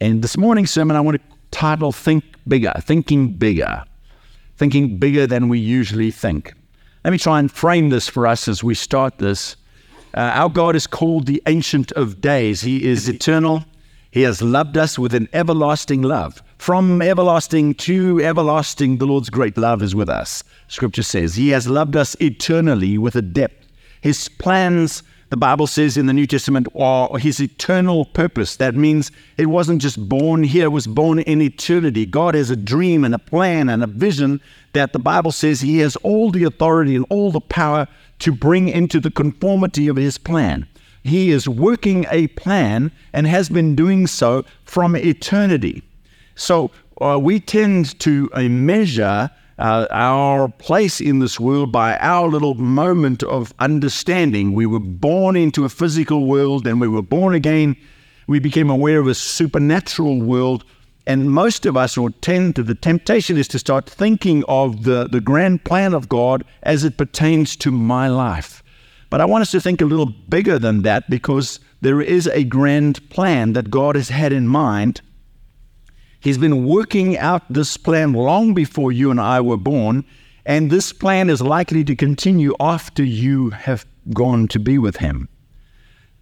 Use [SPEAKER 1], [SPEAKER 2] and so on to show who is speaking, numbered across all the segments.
[SPEAKER 1] And this morning's sermon, I want to title Think Bigger, Thinking Bigger, Thinking Bigger Than We Usually Think. Let me try and frame this for us as we start this. Uh, our God is called the Ancient of Days, He is eternal. He has loved us with an everlasting love. From everlasting to everlasting, the Lord's great love is with us. Scripture says, He has loved us eternally with a depth. His plans the Bible says in the New Testament, or his eternal purpose. That means it wasn't just born here, it was born in eternity. God has a dream and a plan and a vision that the Bible says he has all the authority and all the power to bring into the conformity of his plan. He is working a plan and has been doing so from eternity. So uh, we tend to uh, measure uh, our place in this world by our little moment of understanding. We were born into a physical world and we were born again. We became aware of a supernatural world. And most of us, or tend to, the temptation is to start thinking of the, the grand plan of God as it pertains to my life. But I want us to think a little bigger than that because there is a grand plan that God has had in mind He's been working out this plan long before you and I were born, and this plan is likely to continue after you have gone to be with Him.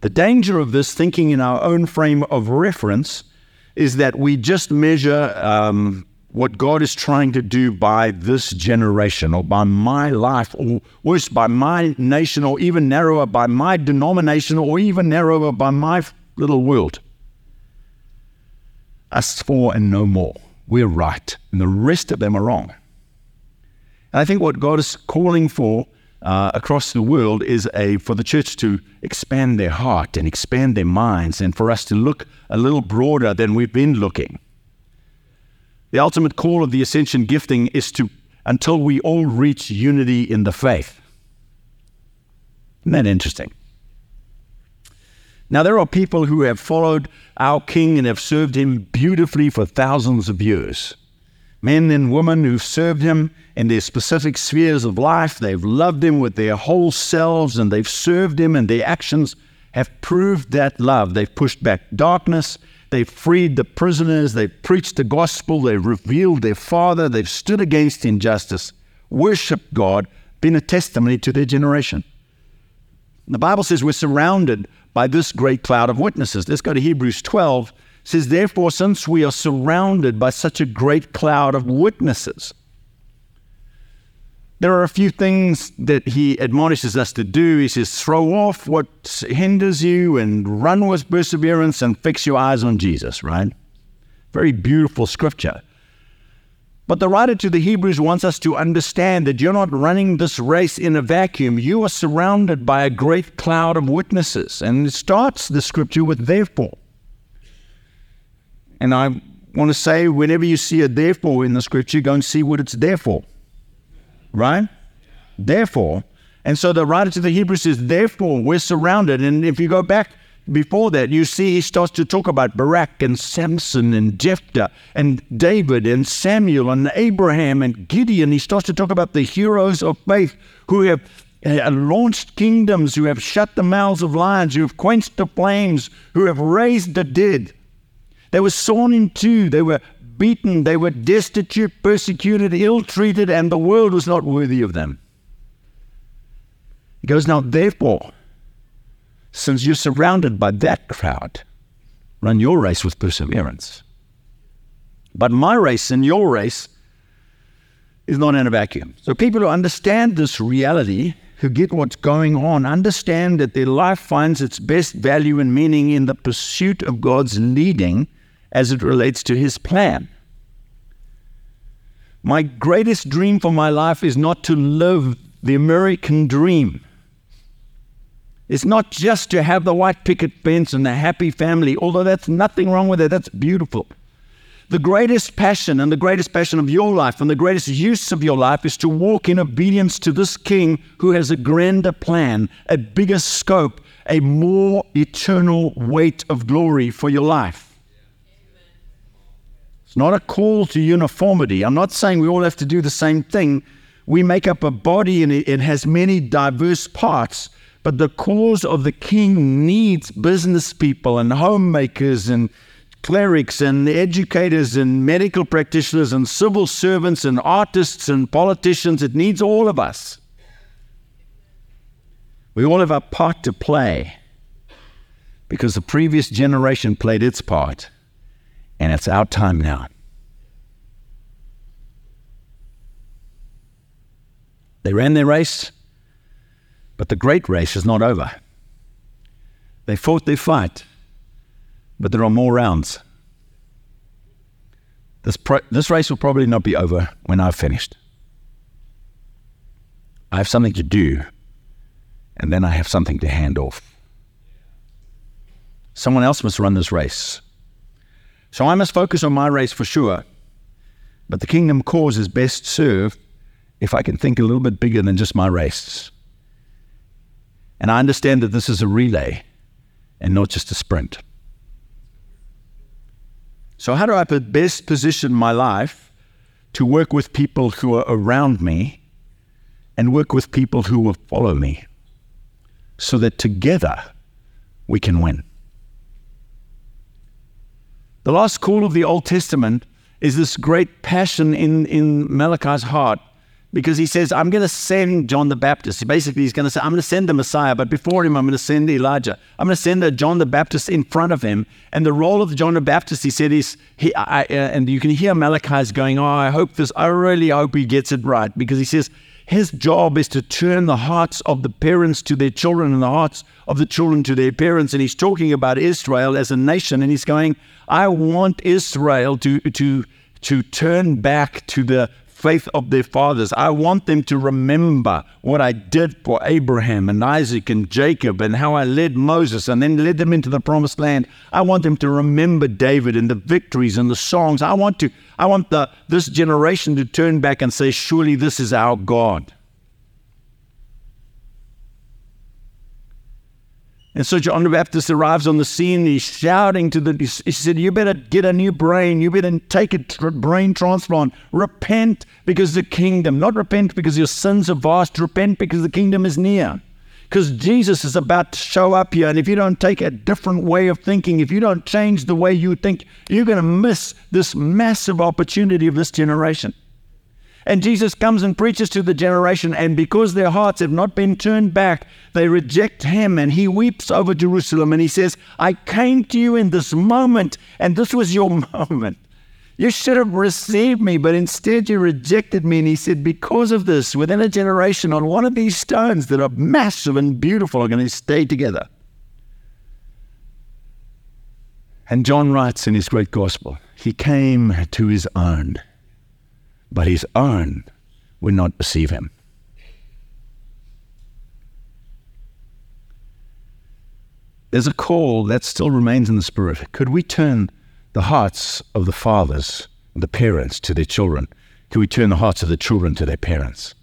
[SPEAKER 1] The danger of this thinking in our own frame of reference is that we just measure um, what God is trying to do by this generation or by my life, or worse, by my nation, or even narrower, by my denomination, or even narrower, by my little world us four and no more. We're right, and the rest of them are wrong. And I think what God is calling for uh, across the world is a for the church to expand their heart and expand their minds, and for us to look a little broader than we've been looking. The ultimate call of the ascension gifting is to until we all reach unity in the faith. Isn't that interesting? Now, there are people who have followed our King and have served him beautifully for thousands of years. Men and women who've served him in their specific spheres of life, they've loved him with their whole selves and they've served him, and their actions have proved that love. They've pushed back darkness, they've freed the prisoners, they've preached the gospel, they've revealed their Father, they've stood against injustice, worshiped God, been a testimony to their generation. The Bible says we're surrounded by this great cloud of witnesses. Let's go to Hebrews 12. It says, Therefore, since we are surrounded by such a great cloud of witnesses, there are a few things that he admonishes us to do. He says, throw off what hinders you and run with perseverance and fix your eyes on Jesus, right? Very beautiful scripture. But the writer to the Hebrews wants us to understand that you're not running this race in a vacuum. You are surrounded by a great cloud of witnesses. And it starts the scripture with therefore. And I want to say, whenever you see a therefore in the scripture, go and see what it's there for. Right? Therefore. And so the writer to the Hebrews says, therefore, we're surrounded. And if you go back before that, you see he starts to talk about Barak and Samson and Jephthah and David and Samuel and Abraham and Gideon. He starts to talk about the heroes of faith who have uh, launched kingdoms, who have shut the mouths of lions, who have quenched the flames, who have raised the dead. They were sawn in two, they were beaten, they were destitute, persecuted, ill treated, and the world was not worthy of them. He goes, Now, therefore, since you're surrounded by that crowd, run your race with perseverance. But my race and your race is not in a vacuum. So people who understand this reality, who get what's going on, understand that their life finds its best value and meaning in the pursuit of God's leading as it relates to his plan. My greatest dream for my life is not to live the American dream it's not just to have the white picket fence and the happy family, although that's nothing wrong with it, that's beautiful. The greatest passion and the greatest passion of your life and the greatest use of your life is to walk in obedience to this King who has a grander plan, a bigger scope, a more eternal weight of glory for your life. It's not a call to uniformity. I'm not saying we all have to do the same thing. We make up a body and it has many diverse parts. But the cause of the king needs business people and homemakers and clerics and educators and medical practitioners and civil servants and artists and politicians. It needs all of us. We all have a part to play because the previous generation played its part, and it's our time now. They ran their race, but the great race is not over. They fought their fight, but there are more rounds. This, pro- this race will probably not be over when I've finished. I have something to do, and then I have something to hand off. Someone else must run this race. So I must focus on my race for sure, but the kingdom cause is best served if I can think a little bit bigger than just my race. And I understand that this is a relay and not just a sprint. So, how do I best position my life to work with people who are around me and work with people who will follow me so that together we can win? The last call of the Old Testament is this great passion in, in Malachi's heart because he says, I'm going to send John the Baptist. Basically, he's going to say, I'm going to send the Messiah, but before him, I'm going to send Elijah. I'm going to send John the Baptist in front of him. And the role of John the Baptist, he said, is, he, I, uh, and you can hear Malachi's going, Oh, I hope this, I really hope he gets it right. Because he says, his job is to turn the hearts of the parents to their children and the hearts of the children to their parents. And he's talking about Israel as a nation. And he's going, I want Israel to, to, to turn back to the faith of their fathers. I want them to remember what I did for Abraham and Isaac and Jacob and how I led Moses and then led them into the promised land. I want them to remember David and the victories and the songs. I want to I want the this generation to turn back and say surely this is our God. And so John the Baptist arrives on the scene. He's shouting to the, he said, You better get a new brain. You better take a brain transplant. Repent because the kingdom, not repent because your sins are vast, repent because the kingdom is near. Because Jesus is about to show up here. And if you don't take a different way of thinking, if you don't change the way you think, you're going to miss this massive opportunity of this generation. And Jesus comes and preaches to the generation, and because their hearts have not been turned back, they reject him. And he weeps over Jerusalem and he says, I came to you in this moment, and this was your moment. You should have received me, but instead you rejected me. And he said, Because of this, within a generation, on one of these stones that are massive and beautiful are going to stay together. And John writes in his great gospel, He came to his own but his own would not receive him. There's a call that still remains in the spirit. Could we turn the hearts of the fathers, the parents to their children? Could we turn the hearts of the children to their parents?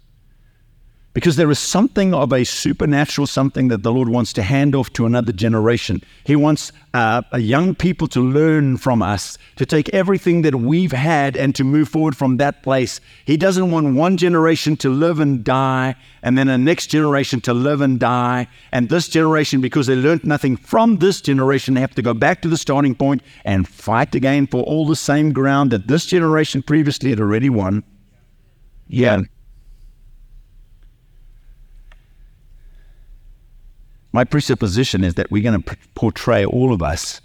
[SPEAKER 1] Because there is something of a supernatural something that the Lord wants to hand off to another generation. He wants uh, young people to learn from us, to take everything that we've had and to move forward from that place. He doesn't want one generation to live and die, and then a next generation to live and die, and this generation, because they learned nothing from this generation, have to go back to the starting point and fight again for all the same ground that this generation previously had already won. Yeah. My presupposition is that we're going to portray all of us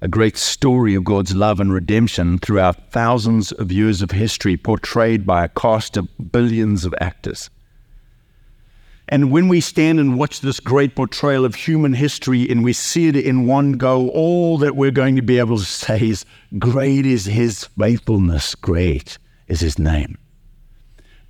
[SPEAKER 1] a great story of God's love and redemption throughout thousands of years of history, portrayed by a cast of billions of actors. And when we stand and watch this great portrayal of human history and we see it in one go, all that we're going to be able to say is, Great is his faithfulness, great is his name.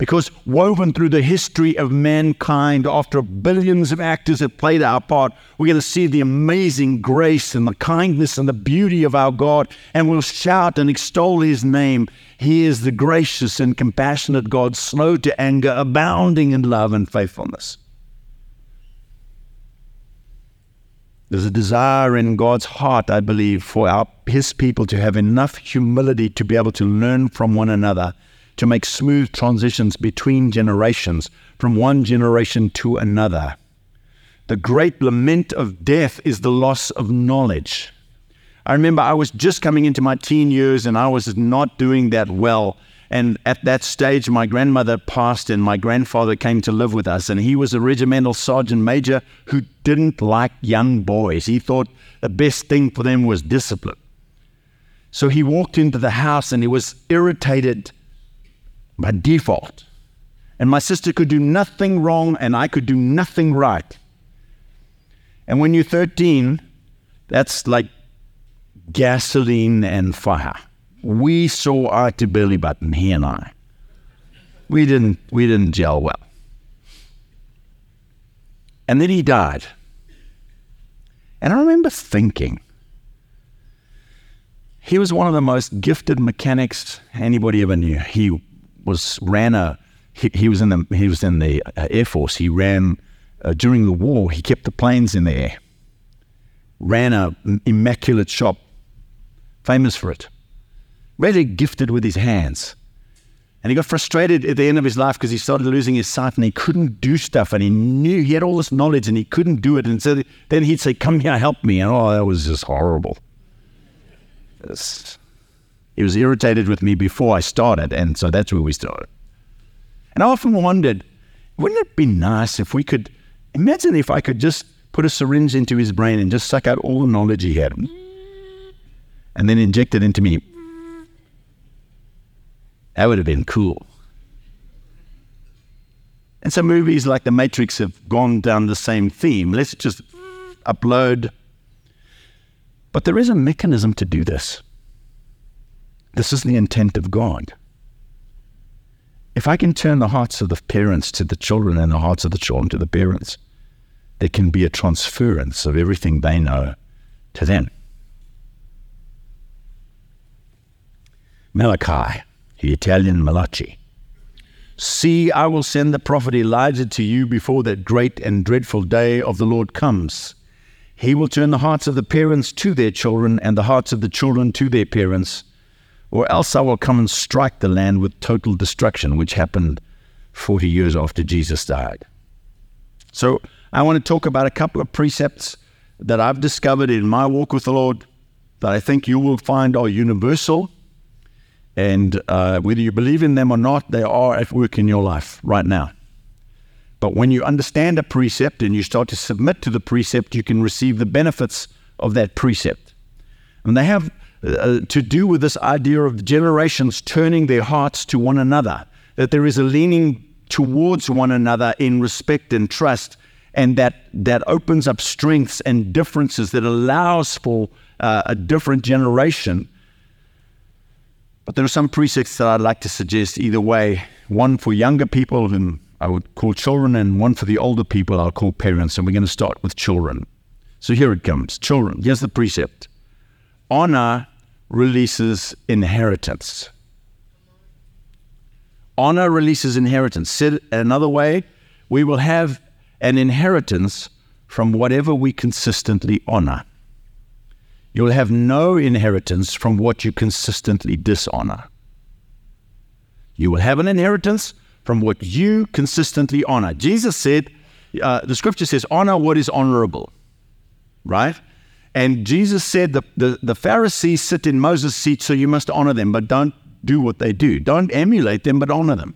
[SPEAKER 1] Because woven through the history of mankind, after billions of actors have played our part, we're going to see the amazing grace and the kindness and the beauty of our God, and we'll shout and extol His name. He is the gracious and compassionate God, slow to anger, abounding in love and faithfulness. There's a desire in God's heart, I believe, for our, His people to have enough humility to be able to learn from one another to make smooth transitions between generations, from one generation to another. The great lament of death is the loss of knowledge. I remember I was just coming into my teen years and I was not doing that well. And at that stage, my grandmother passed and my grandfather came to live with us. And he was a regimental sergeant major who didn't like young boys. He thought the best thing for them was discipline. So he walked into the house and he was irritated by default. And my sister could do nothing wrong and I could do nothing right. And when you're 13, that's like gasoline and fire. We saw eye to belly button, he and I. We didn't, we didn't gel well. And then he died. And I remember thinking, he was one of the most gifted mechanics anybody ever knew. He was ran a he, he was in the he was in the uh, air force. He ran uh, during the war. He kept the planes in the air. Ran a immaculate shop, famous for it really gifted with his hands. And he got frustrated at the end of his life because he started losing his sight and he couldn't do stuff. And he knew he had all this knowledge and he couldn't do it. And so then he'd say, Come here, help me. And oh, that was just horrible. He was irritated with me before I started. And so that's where we started. And I often wondered, wouldn't it be nice if we could imagine if I could just put a syringe into his brain and just suck out all the knowledge he had and then inject it into me? That would have been cool. And so movies like The Matrix have gone down the same theme. Let's just upload. But there is a mechanism to do this. This is the intent of God. If I can turn the hearts of the parents to the children and the hearts of the children to the parents, there can be a transference of everything they know to them. Malachi the Italian Malachi. See, I will send the prophet Elijah to you before that great and dreadful day of the Lord comes. He will turn the hearts of the parents to their children and the hearts of the children to their parents, or else I will come and strike the land with total destruction, which happened 40 years after Jesus died. So, I want to talk about a couple of precepts that I've discovered in my walk with the Lord that I think you will find are universal and uh, whether you believe in them or not, they are at work in your life right now. But when you understand a precept and you start to submit to the precept, you can receive the benefits of that precept. And they have uh, to do with this idea of generations turning their hearts to one another, that there is a leaning towards one another in respect and trust, and that, that opens up strengths and differences that allows for uh, a different generation but there are some precepts that I'd like to suggest either way one for younger people, whom I would call children, and one for the older people, I'll call parents. And we're going to start with children. So here it comes children. Here's the precept honor releases inheritance. Honor releases inheritance. Said another way, we will have an inheritance from whatever we consistently honor. You'll have no inheritance from what you consistently dishonor. You will have an inheritance from what you consistently honor. Jesus said, uh, the scripture says, honor what is honorable, right? And Jesus said, the, the, the Pharisees sit in Moses' seat, so you must honor them, but don't do what they do. Don't emulate them, but honor them.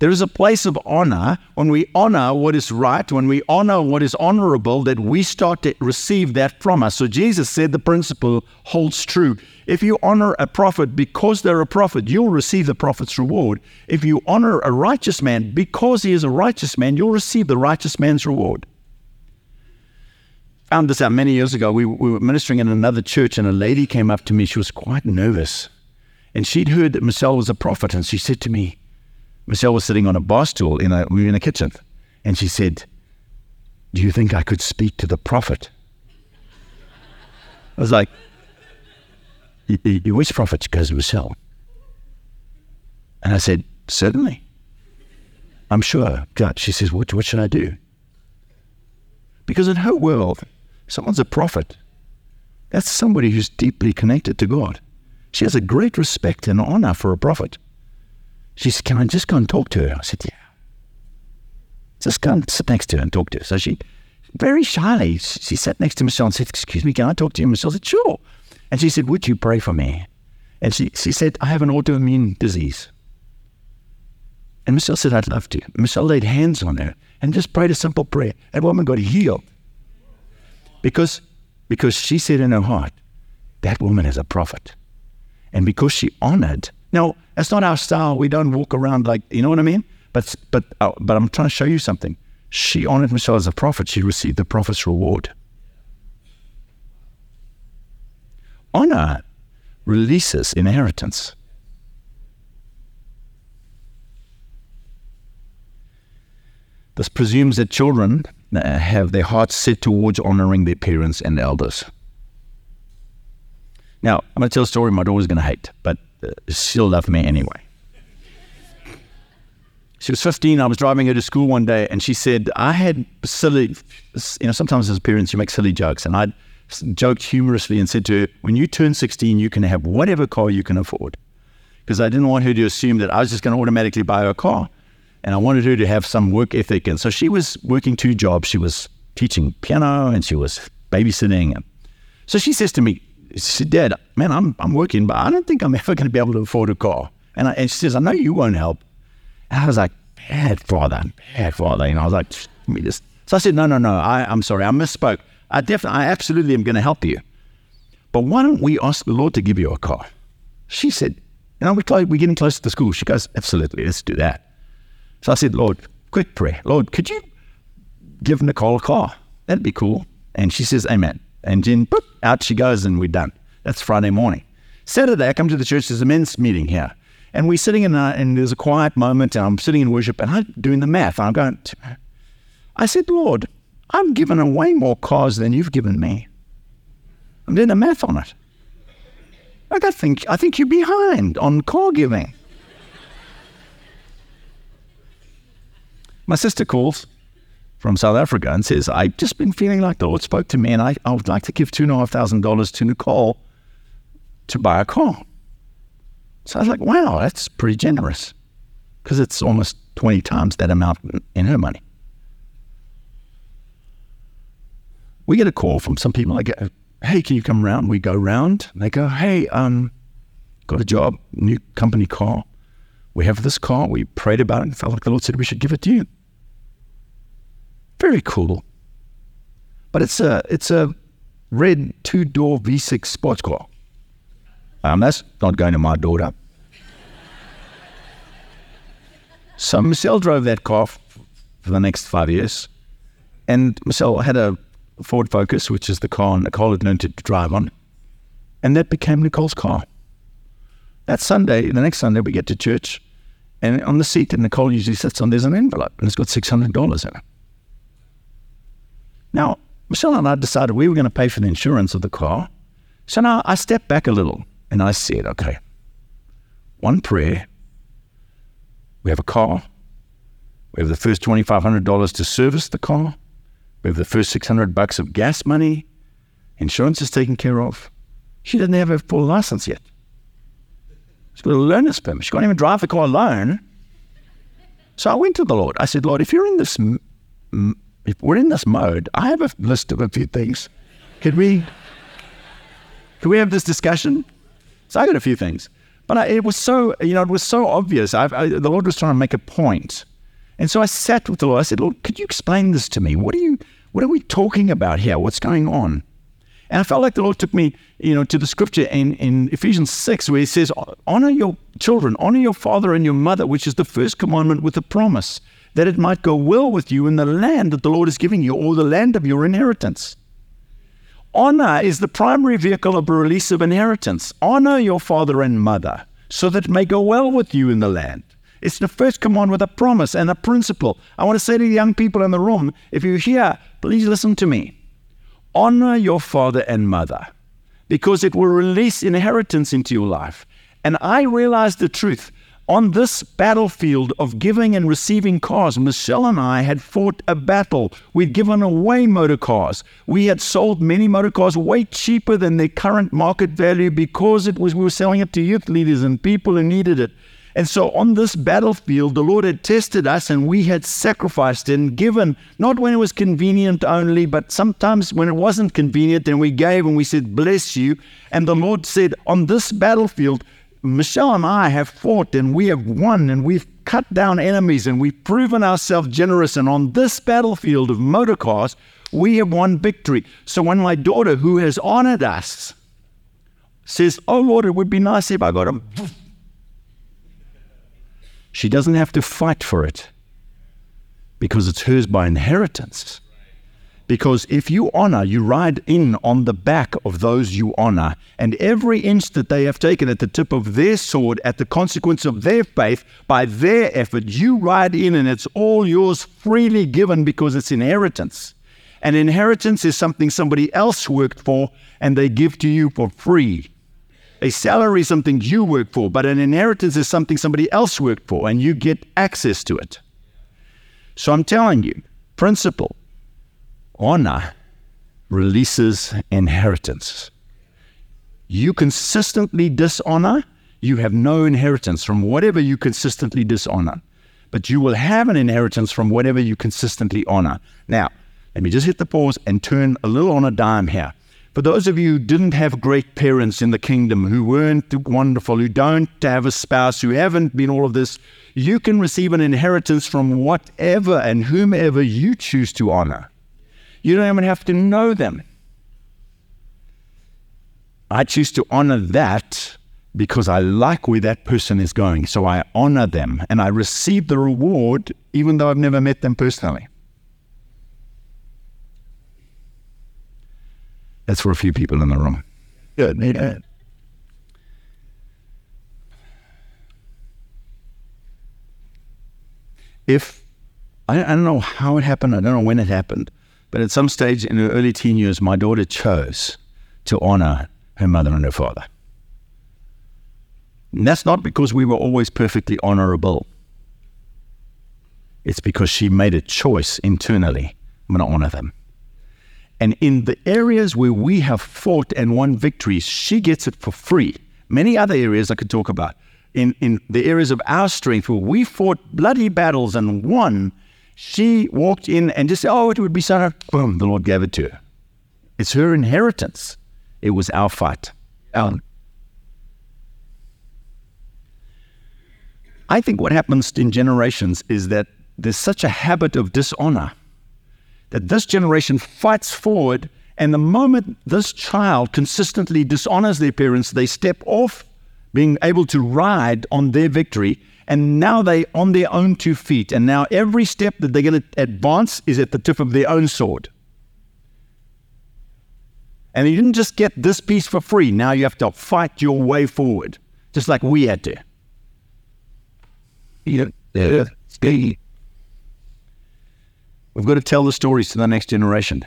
[SPEAKER 1] There is a place of honor when we honor what is right, when we honor what is honorable, that we start to receive that from us. So Jesus said the principle holds true. If you honor a prophet because they're a prophet, you'll receive the prophet's reward. If you honor a righteous man because he is a righteous man, you'll receive the righteous man's reward. Found this out many years ago. We, we were ministering in another church, and a lady came up to me. She was quite nervous. And she'd heard that Michelle was a prophet, and she said to me, Michelle was sitting on a bar stool in a, we were in a kitchen. And she said, Do you think I could speak to the prophet? I was like, Which prophet? She goes, to Michelle. And I said, Certainly. I'm sure. God, she says, what, what should I do? Because in her world, someone's a prophet. That's somebody who's deeply connected to God. She has a great respect and honor for a prophet. She said, Can I just go and talk to her? I said, Yeah. Just go and sit next to her and talk to her. So she, very shyly, she sat next to Michelle and said, Excuse me, can I talk to you? Michelle said, Sure. And she said, Would you pray for me? And she, she said, I have an autoimmune disease. And Michelle said, I'd love to. Michelle laid hands on her and just prayed a simple prayer. That woman got healed. Because, because she said in her heart, that woman is a prophet. And because she honored, now, that's not our style. We don't walk around like, you know what I mean? But, but, uh, but I'm trying to show you something. She honored Michelle as a prophet. She received the prophet's reward. Honor releases inheritance. This presumes that children uh, have their hearts set towards honoring their parents and elders. Now, I'm going to tell a story my daughter's going to hate, but uh, she'll love me anyway. She was 15. I was driving her to school one day, and she said, I had silly, you know, sometimes as parents, you make silly jokes. And I joked humorously and said to her, When you turn 16, you can have whatever car you can afford. Because I didn't want her to assume that I was just going to automatically buy her a car. And I wanted her to have some work ethic. And so she was working two jobs. She was teaching piano and she was babysitting. So she says to me, she said, Dad, man, I'm, I'm working, but I don't think I'm ever going to be able to afford a car. And, I, and she says, I know you won't help. And I was like, bad father, bad father. And I was like, let me just. So I said, no, no, no, I, I'm sorry, I misspoke. I definitely, I absolutely am going to help you. But why don't we ask the Lord to give you a car? She said, you know, we're, we're getting close to the school. She goes, absolutely, let's do that. So I said, Lord, quick prayer. Lord, could you give Nicole a car? That'd be cool. And she says, Amen. And then boop, out she goes and we're done. That's Friday morning. Saturday, I come to the church. There's a men's meeting here. And we're sitting in, a, and there's a quiet moment, and I'm sitting in worship, and I'm doing the math. I'm going, I said, Lord, I've given away more cars than you've given me. I'm doing the math on it. Like I think, I think you're behind on car giving. My sister calls from South Africa and says, I've just been feeling like the Lord spoke to me and I, I would like to give $2,500 to Nicole to buy a car. So I was like, wow, that's pretty generous because it's almost 20 times that amount in her money. We get a call from some people. I go, hey, can you come around? We go around. They go, hey, um, got a job, new company car. We have this car. We prayed about it and felt like the Lord said we should give it to you. Very cool. But it's a it's a red two door V6 sports car. Um, that's not going to my daughter. so Michelle drove that car for the next five years, and Michelle had a Ford Focus, which is the car Nicole had learned to drive on, and that became Nicole's car. That Sunday, the next Sunday, we get to church, and on the seat that Nicole usually sits on, there's an envelope, and it's got six hundred dollars in it. Now, Michelle and I decided we were going to pay for the insurance of the car. So now I stepped back a little and I said, okay, one prayer. We have a car. We have the first $2,500 to service the car. We have the first 600 bucks of gas money. Insurance is taken care of. She doesn't have a full license yet. She's got a learner's permit. She can't even drive the car alone. So I went to the Lord. I said, Lord, if you're in this if we're in this mode, I have a list of a few things. Could we, could we have this discussion? So I got a few things, but I, it was so, you know, it was so obvious. I, the Lord was trying to make a point. point, and so I sat with the Lord. I said, Lord, could you explain this to me? What are you, what are we talking about here? What's going on? And I felt like the Lord took me, you know, to the scripture in, in Ephesians 6, where he says, Honor your children, honor your father and your mother, which is the first commandment with a promise that it might go well with you in the land that the Lord is giving you, or the land of your inheritance. Honor is the primary vehicle of a release of inheritance. Honor your father and mother so that it may go well with you in the land. It's the first command with a promise and a principle. I want to say to the young people in the room if you're here, please listen to me. Honor your father and mother because it will release inheritance into your life. And I realized the truth on this battlefield of giving and receiving cars, Michelle and I had fought a battle. We'd given away motor cars. We had sold many motor cars way cheaper than their current market value because it was we were selling it to youth leaders and people who needed it. And so on this battlefield, the Lord had tested us and we had sacrificed and given, not when it was convenient only, but sometimes when it wasn't convenient, and we gave and we said, Bless you. And the Lord said, On this battlefield, Michelle and I have fought and we have won and we've cut down enemies and we've proven ourselves generous. And on this battlefield of motor cars, we have won victory. So when my daughter, who has honored us, says, Oh Lord, it would be nice if I got a she doesn't have to fight for it because it's hers by inheritance. Because if you honor, you ride in on the back of those you honor. And every inch that they have taken at the tip of their sword, at the consequence of their faith, by their effort, you ride in and it's all yours freely given because it's inheritance. And inheritance is something somebody else worked for and they give to you for free. A salary is something you work for, but an inheritance is something somebody else worked for, and you get access to it. So I'm telling you, principle honor releases inheritance. You consistently dishonor, you have no inheritance from whatever you consistently dishonor, but you will have an inheritance from whatever you consistently honor. Now, let me just hit the pause and turn a little on a dime here. For those of you who didn't have great parents in the kingdom, who weren't wonderful, who don't have a spouse, who haven't been all of this, you can receive an inheritance from whatever and whomever you choose to honor. You don't even have to know them. I choose to honor that because I like where that person is going. So I honor them and I receive the reward even though I've never met them personally. That's for a few people in the room.
[SPEAKER 2] Good. Amen.
[SPEAKER 1] If I, I don't know how it happened, I don't know when it happened, but at some stage in her early teen years, my daughter chose to honor her mother and her father. And that's not because we were always perfectly honorable. It's because she made a choice internally. I'm going to honor them. And in the areas where we have fought and won victories, she gets it for free. Many other areas I could talk about. In, in the areas of our strength where we fought bloody battles and won, she walked in and just said, Oh, it would be so. Boom, the Lord gave it to her. It's her inheritance. It was our fight. Alan. I think what happens in generations is that there's such a habit of dishonor that this generation fights forward, and the moment this child consistently dishonors their parents, they step off being able to ride on their victory, and now they on their own two feet, and now every step that they're going to advance is at the tip of their own sword. And you didn't just get this piece for free. Now you have to fight your way forward, just like we had to.
[SPEAKER 2] Yeah, yeah,
[SPEAKER 1] We've got to tell the stories to the next generation.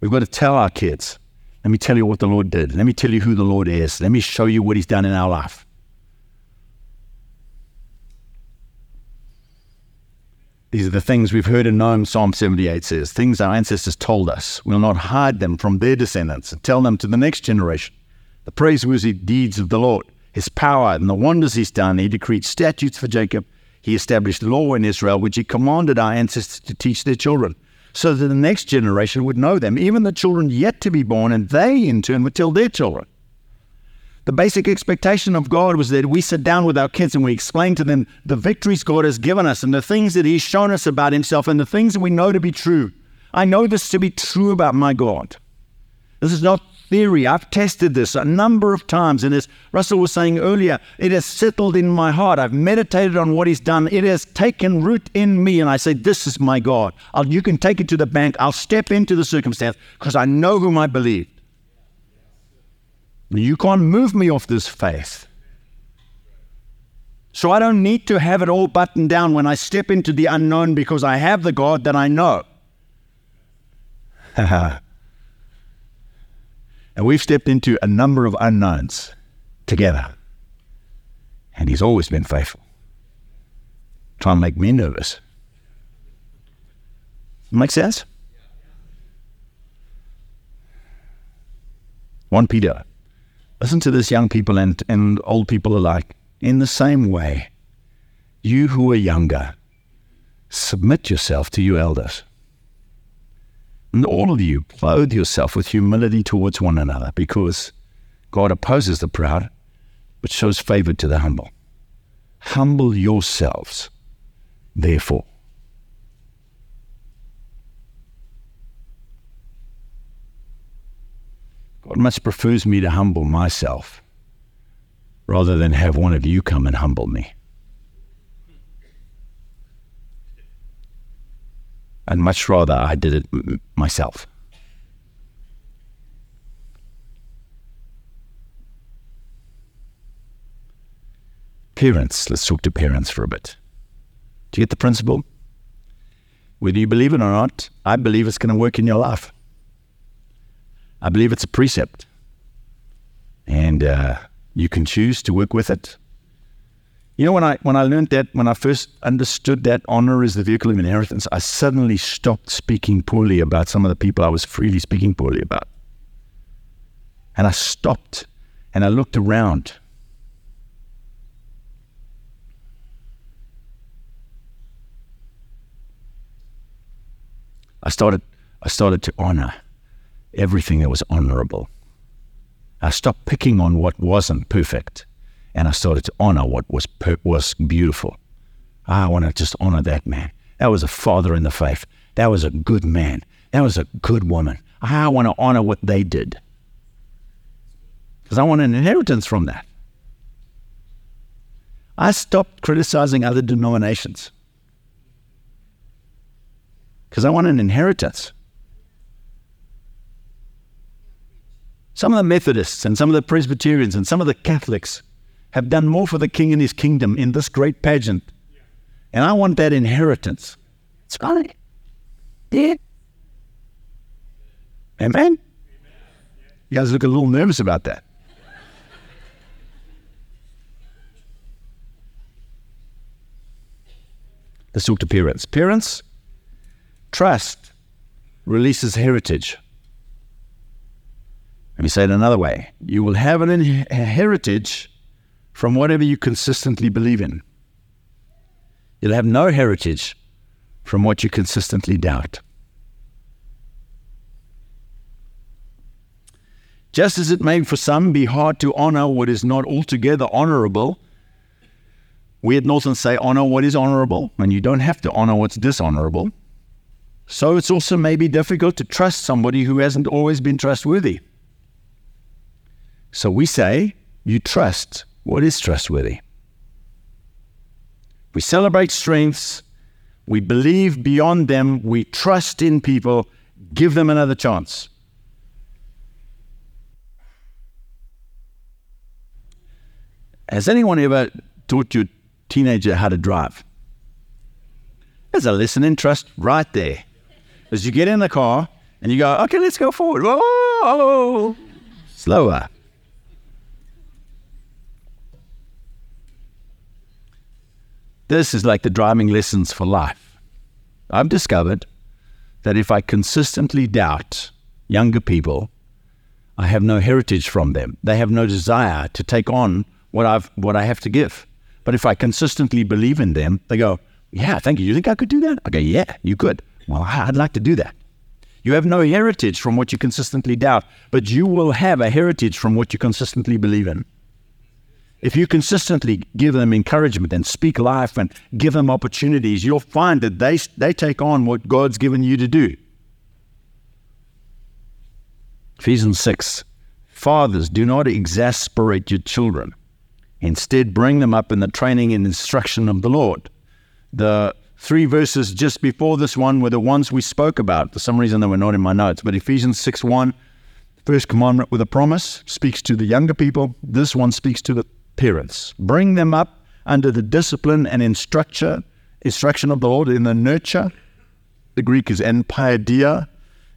[SPEAKER 1] We've got to tell our kids. Let me tell you what the Lord did. Let me tell you who the Lord is. Let me show you what He's done in our life. These are the things we've heard and known, Psalm 78 says, things our ancestors told us. We'll not hide them from their descendants and tell them to the next generation. The praiseworthy deeds of the Lord, his power and the wonders he's done. He decreed statutes for Jacob he established law in Israel, which he commanded our ancestors to teach their children, so that the next generation would know them, even the children yet to be born, and they in turn would tell their children. The basic expectation of God was that we sit down with our kids and we explain to them the victories God has given us and the things that He's shown us about Himself and the things that we know to be true. I know this to be true about my God. This is not theory. I've tested this a number of times. And as Russell was saying earlier, it has settled in my heart. I've meditated on what he's done. It has taken root in me. And I say, This is my God. I'll, you can take it to the bank. I'll step into the circumstance because I know whom I believe. You can't move me off this faith. So I don't need to have it all buttoned down when I step into the unknown because I have the God that I know. And we've stepped into a number of unknowns together. And he's always been faithful. Trying to make me nervous. Make sense? 1 Peter. Listen to this, young people and, and old people alike. In the same way, you who are younger, submit yourself to your elders. And all of you, clothe yourself with humility towards one another, because God opposes the proud, but shows favor to the humble. Humble yourselves, therefore. God much prefers me to humble myself rather than have one of you come and humble me. I'd much rather I did it myself. Parents, let's talk to parents for a bit. Do you get the principle? Whether you believe it or not, I believe it's going to work in your life. I believe it's a precept. And uh, you can choose to work with it. You know, when I when I learned that, when I first understood that honor is the vehicle of inheritance, I suddenly stopped speaking poorly about some of the people I was freely speaking poorly about. And I stopped and I looked around. I started I started to honor everything that was honorable. I stopped picking on what wasn't perfect, and I started to honor what was per- was beautiful. Ah, I want to just honor that man. That was a father in the faith. That was a good man. That was a good woman. Ah, I want to honor what they did because I want an inheritance from that. I stopped criticizing other denominations because I want an inheritance. Some of the Methodists and some of the Presbyterians and some of the Catholics have done more for the King and his kingdom in this great pageant. And I want that inheritance. It's right. Yeah. Amen? You guys look a little nervous about that. Let's talk to parents. Parents, trust releases heritage. Let me say it another way. You will have an in- a heritage from whatever you consistently believe in. You'll have no heritage from what you consistently doubt. Just as it may for some be hard to honor what is not altogether honorable, we at Northland say honor what is honorable, and you don't have to honor what's dishonorable. So it's also maybe difficult to trust somebody who hasn't always been trustworthy. So we say, you trust what is trustworthy. We celebrate strengths, we believe beyond them, we trust in people, give them another chance. Has anyone ever taught your teenager how to drive? There's a lesson in trust right there. As you get in the car and you go, okay, let's go forward. Whoa, slower. This is like the driving lessons for life. I've discovered that if I consistently doubt younger people, I have no heritage from them. They have no desire to take on what I've what I have to give. But if I consistently believe in them, they go, "Yeah, thank you. You think I could do that?" I go, "Yeah, you could." Well, I'd like to do that. You have no heritage from what you consistently doubt, but you will have a heritage from what you consistently believe in. If you consistently give them encouragement and speak life and give them opportunities, you'll find that they, they take on what God's given you to do. Ephesians 6 Fathers, do not exasperate your children. Instead, bring them up in the training and instruction of the Lord. The three verses just before this one were the ones we spoke about. For some reason, they were not in my notes. But Ephesians 6 1, first commandment with a promise, speaks to the younger people. This one speaks to the parents. Bring them up under the discipline and instruction, instruction of the Lord in the nurture. The Greek is en paideia,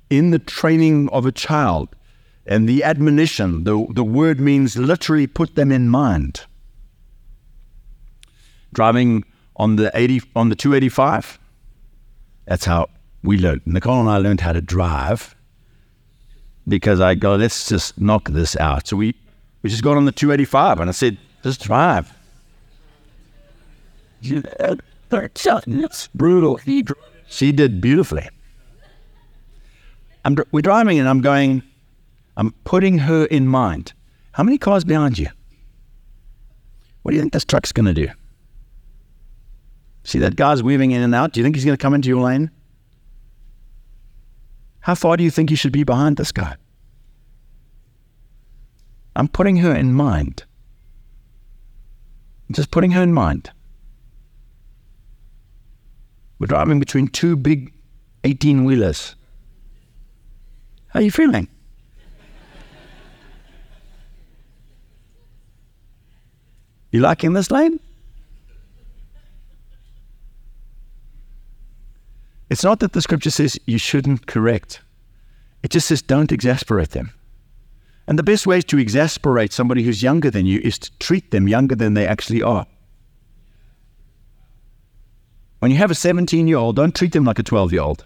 [SPEAKER 1] in the training of a child. And the admonition, the, the word means literally put them in mind. Driving on the 80 on the 285, that's how we learned. Nicole and I learned how to drive because I go, let's just knock this out. So we, we just got on the 285 and I said, just drive. It's brutal. She did beautifully. I'm, we're driving and I'm going, I'm putting her in mind. How many cars behind you? What do you think this truck's going to do? See that guy's weaving in and out? Do you think he's going to come into your lane? How far do you think you should be behind this guy? I'm putting her in mind. Just putting her in mind. We're driving between two big 18 wheelers. How are you feeling? You liking this lane? It's not that the scripture says you shouldn't correct. It just says don't exasperate them. And the best way to exasperate somebody who's younger than you is to treat them younger than they actually are. When you have a 17 year old, don't treat them like a 12 year old.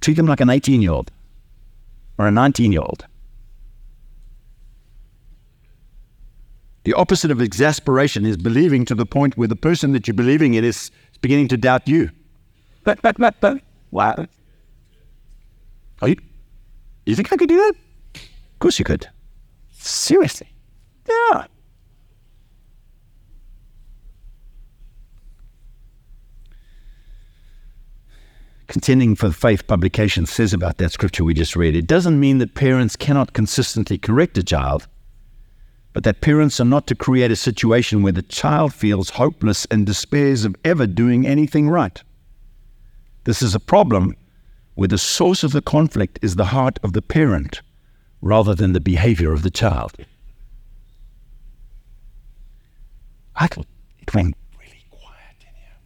[SPEAKER 1] Treat them like an 18 year old or a 19 year old. The opposite of exasperation is believing to the point where the person that you're believing in is beginning to doubt you. But, but, but, but, wow. Are you, you think I could do that? Of course you could. Seriously. Yeah. Contending for the Faith publication says about that scripture we just read it doesn't mean that parents cannot consistently correct a child, but that parents are not to create a situation where the child feels hopeless and despairs of ever doing anything right. This is a problem where the source of the conflict is the heart of the parent rather than the behavior of the child. I, it went really quiet in here.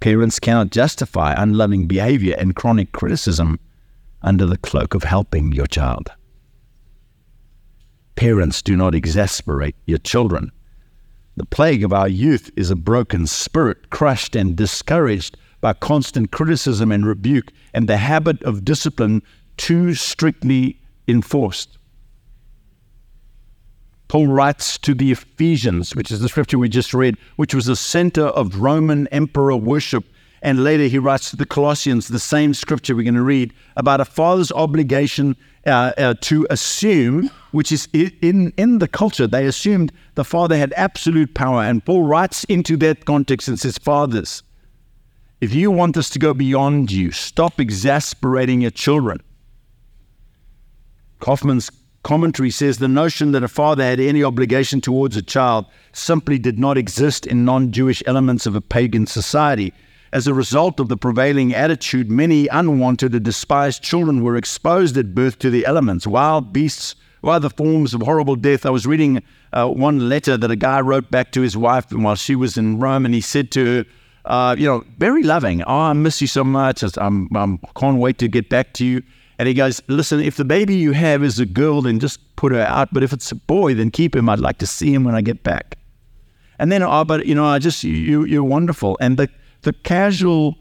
[SPEAKER 1] Parents cannot justify unloving behavior and chronic criticism under the cloak of helping your child. Parents do not exasperate your children. The plague of our youth is a broken spirit, crushed and discouraged by constant criticism and rebuke, and the habit of discipline too strictly enforced. Paul writes to the Ephesians, which is the scripture we just read, which was the center of Roman emperor worship. And later he writes to the Colossians, the same scripture we're going to read, about a father's obligation uh, uh, to assume, which is in, in the culture, they assumed the father had absolute power. And Paul writes into that context and says, Fathers, if you want this to go beyond you, stop exasperating your children. Coffman's commentary says the notion that a father had any obligation towards a child simply did not exist in non Jewish elements of a pagan society. As a result of the prevailing attitude, many unwanted and despised children were exposed at birth to the elements, wild beasts, or other forms of horrible death. I was reading uh, one letter that a guy wrote back to his wife while she was in Rome, and he said to her, uh, you know, very loving. Oh, I miss you so much. I'm, I'm, can't wait to get back to you. And he goes, Listen, if the baby you have is a girl, then just put her out. But if it's a boy, then keep him. I'd like to see him when I get back. And then, oh, but you know, I just, you, you're wonderful. And the, the casual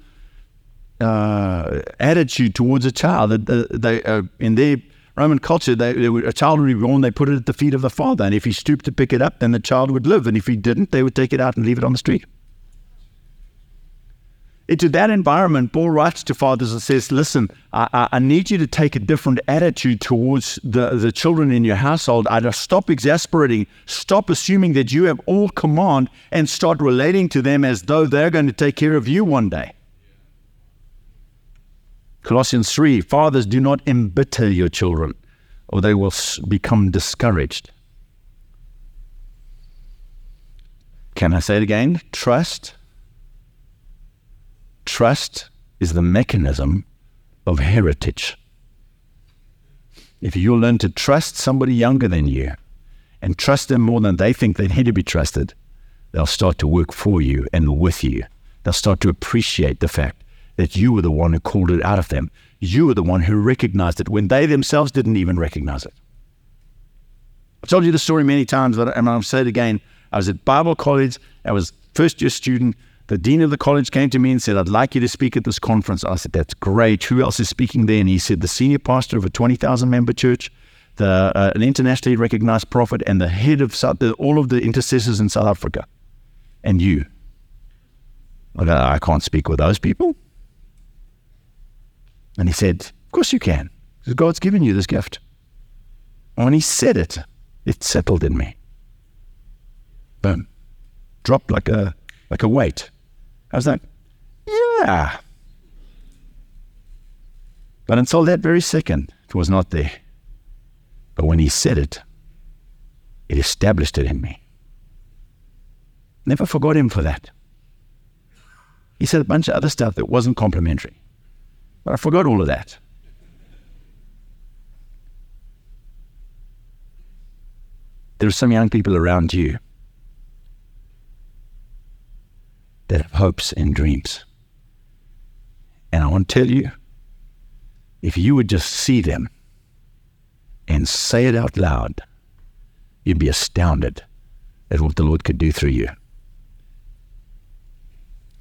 [SPEAKER 1] uh, attitude towards a child, they, they uh, in their Roman culture, they, they a child would be born, they put it at the feet of the father. And if he stooped to pick it up, then the child would live. And if he didn't, they would take it out and leave it on the street into that environment, Paul writes to fathers and says, Listen, I, I, need you to take a different attitude towards the, the children in your household. Either stop exasperating, stop assuming that you have all command, and start relating to them as though they're going to take care of you one day. Colossians 3 Fathers, do not embitter your children, or they will become discouraged. Can I say it again? Trust Trust is the mechanism of heritage. If you learn to trust somebody younger than you and trust them more than they think they need to be trusted, they'll start to work for you and with you. They'll start to appreciate the fact that you were the one who called it out of them. You were the one who recognized it when they themselves didn't even recognize it. I've told you the story many times, but I'll say it again. I was at Bible college. I was first year student. The dean of the college came to me and said, I'd like you to speak at this conference. I said, That's great. Who else is speaking there? And he said, The senior pastor of a 20,000 member church, the, uh, an internationally recognized prophet, and the head of South, the, all of the intercessors in South Africa. and you. I go, I can't speak with those people. And he said, Of course you can. Because God's given you this gift. And when he said it, it settled in me. Boom. Dropped like a like a weight. I was like, yeah. But until that very second, it was not there. But when he said it, it established it in me. Never forgot him for that. He said a bunch of other stuff that wasn't complimentary. But I forgot all of that. There are some young people around you that have hopes and dreams. And I want to tell you if you would just see them and say it out loud, you'd be astounded at what the Lord could do through you.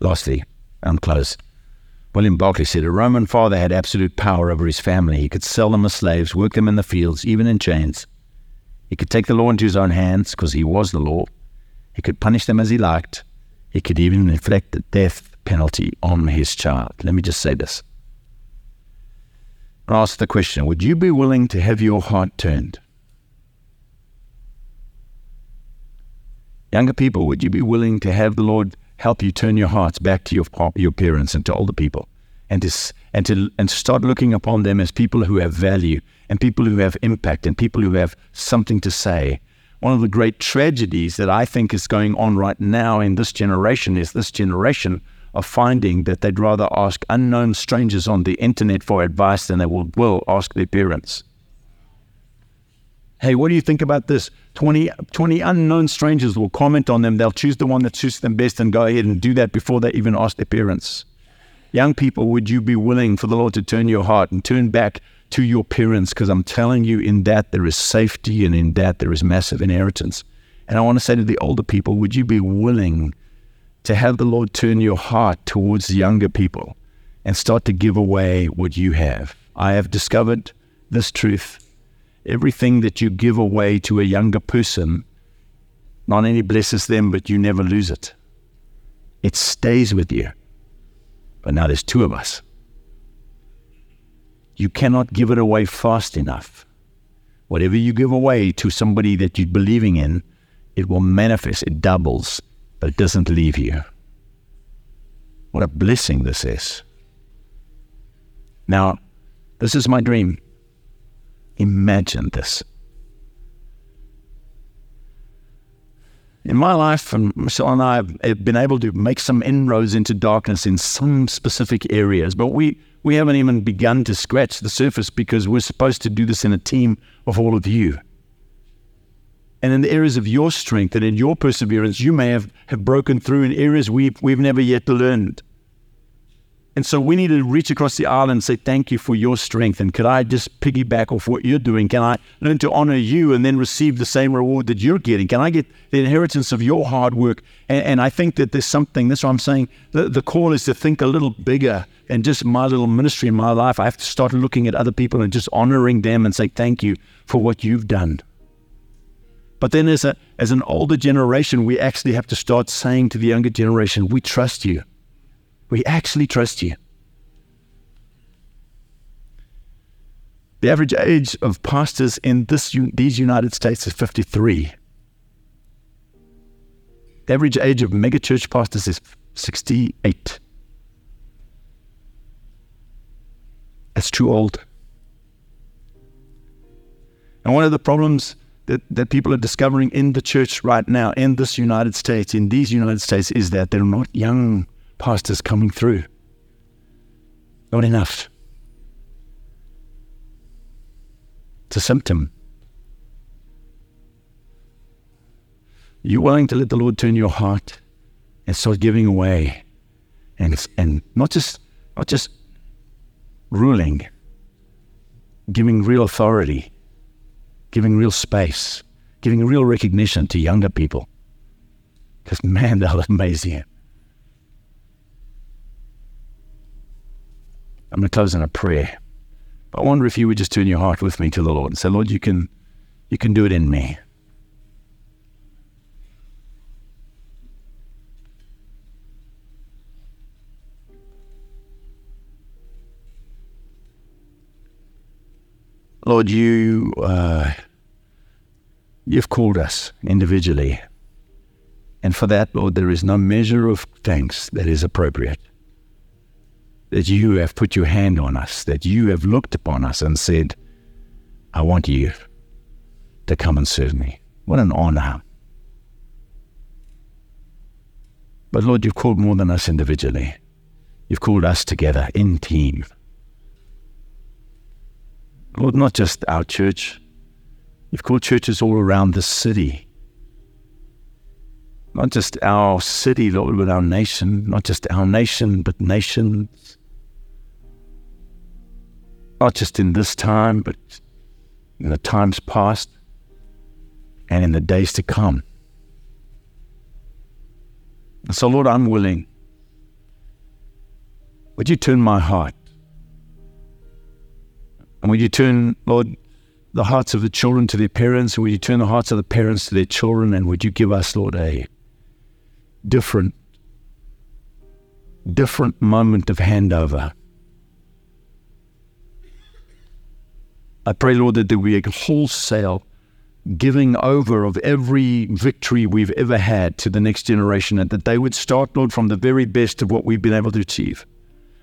[SPEAKER 1] Lastly, I'm close. William Barclay said a Roman father had absolute power over his family. He could sell them as slaves, work them in the fields, even in chains. He could take the law into his own hands because he was the law. He could punish them as he liked. He could even inflict the death penalty on his child. Let me just say this. Ask the question Would you be willing to have your heart turned? Younger people, would you be willing to have the Lord help you turn your hearts back to your, your parents and to older people? And to, and, to, and start looking upon them as people who have value and people who have impact and people who have something to say. One of the great tragedies that I think is going on right now in this generation is this generation of finding that they'd rather ask unknown strangers on the internet for advice than they will, will ask their parents. Hey, what do you think about this? 20, 20 unknown strangers will comment on them. They'll choose the one that suits them best and go ahead and do that before they even ask their parents. Young people, would you be willing for the Lord to turn your heart and turn back to your parents because I'm telling you, in that there is safety and in that there is massive inheritance. And I want to say to the older people, would you be willing to have the Lord turn your heart towards younger people and start to give away what you have? I have discovered this truth. Everything that you give away to a younger person not only blesses them, but you never lose it. It stays with you. But now there's two of us. You cannot give it away fast enough. Whatever you give away to somebody that you're believing in, it will manifest, it doubles, but it doesn't leave you. What a blessing this is. Now, this is my dream. Imagine this. In my life, and Michelle and I have been able to make some inroads into darkness in some specific areas, but we, we haven't even begun to scratch the surface because we're supposed to do this in a team of all of you. And in the areas of your strength and in your perseverance, you may have, have broken through in areas we've, we've never yet learned. And so we need to reach across the aisle and say, Thank you for your strength. And could I just piggyback off what you're doing? Can I learn to honor you and then receive the same reward that you're getting? Can I get the inheritance of your hard work? And, and I think that there's something, that's what I'm saying. The, the call is to think a little bigger and just my little ministry in my life. I have to start looking at other people and just honoring them and say, Thank you for what you've done. But then as, a, as an older generation, we actually have to start saying to the younger generation, We trust you. We actually trust you. The average age of pastors in this, these United States is 53. The average age of megachurch pastors is 68. That's too old. And one of the problems that, that people are discovering in the church right now, in this United States, in these United States, is that they're not young pastors coming through. Not enough. It's a symptom. You're willing to let the Lord turn your heart and start giving away, and and not just not just ruling, giving real authority, giving real space, giving real recognition to younger people. Because man, they'll amaze you. I'm going to close in a prayer. But I wonder if you would just turn your heart with me to the Lord and say, Lord, you can, you can do it in me. Lord, you uh, you've called us individually, and for that, Lord, there is no measure of thanks that is appropriate. That you have put your hand on us, that you have looked upon us and said, "I want you to come and serve me." What an honor! But Lord, you've called more than us individually. You've called us together in team. Lord, not just our church. You've called churches all around the city. Not just our city, Lord, but our nation. Not just our nation, but nations. Not just in this time, but in the times past and in the days to come. And so, Lord, I'm willing. Would you turn my heart? And would you turn, Lord, the hearts of the children to their parents? And would you turn the hearts of the parents to their children? And would you give us, Lord, a different, different moment of handover? I pray, Lord, that there be a wholesale giving over of every victory we've ever had to the next generation, and that they would start, Lord, from the very best of what we've been able to achieve.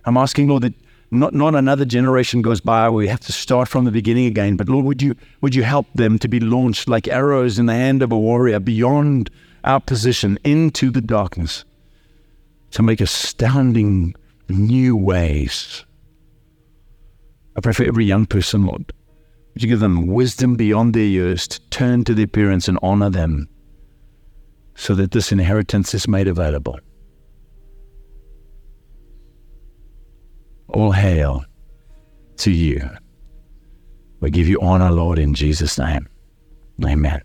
[SPEAKER 1] I'm asking, Lord, that not, not another generation goes by where we have to start from the beginning again, but Lord, would you would you help them to be launched like arrows in the hand of a warrior beyond our position into the darkness to make astounding new ways. I pray for every young person, Lord. You give them wisdom beyond their years to turn to their parents and honor them so that this inheritance is made available? All hail to you. We give you honor, Lord, in Jesus' name. Amen.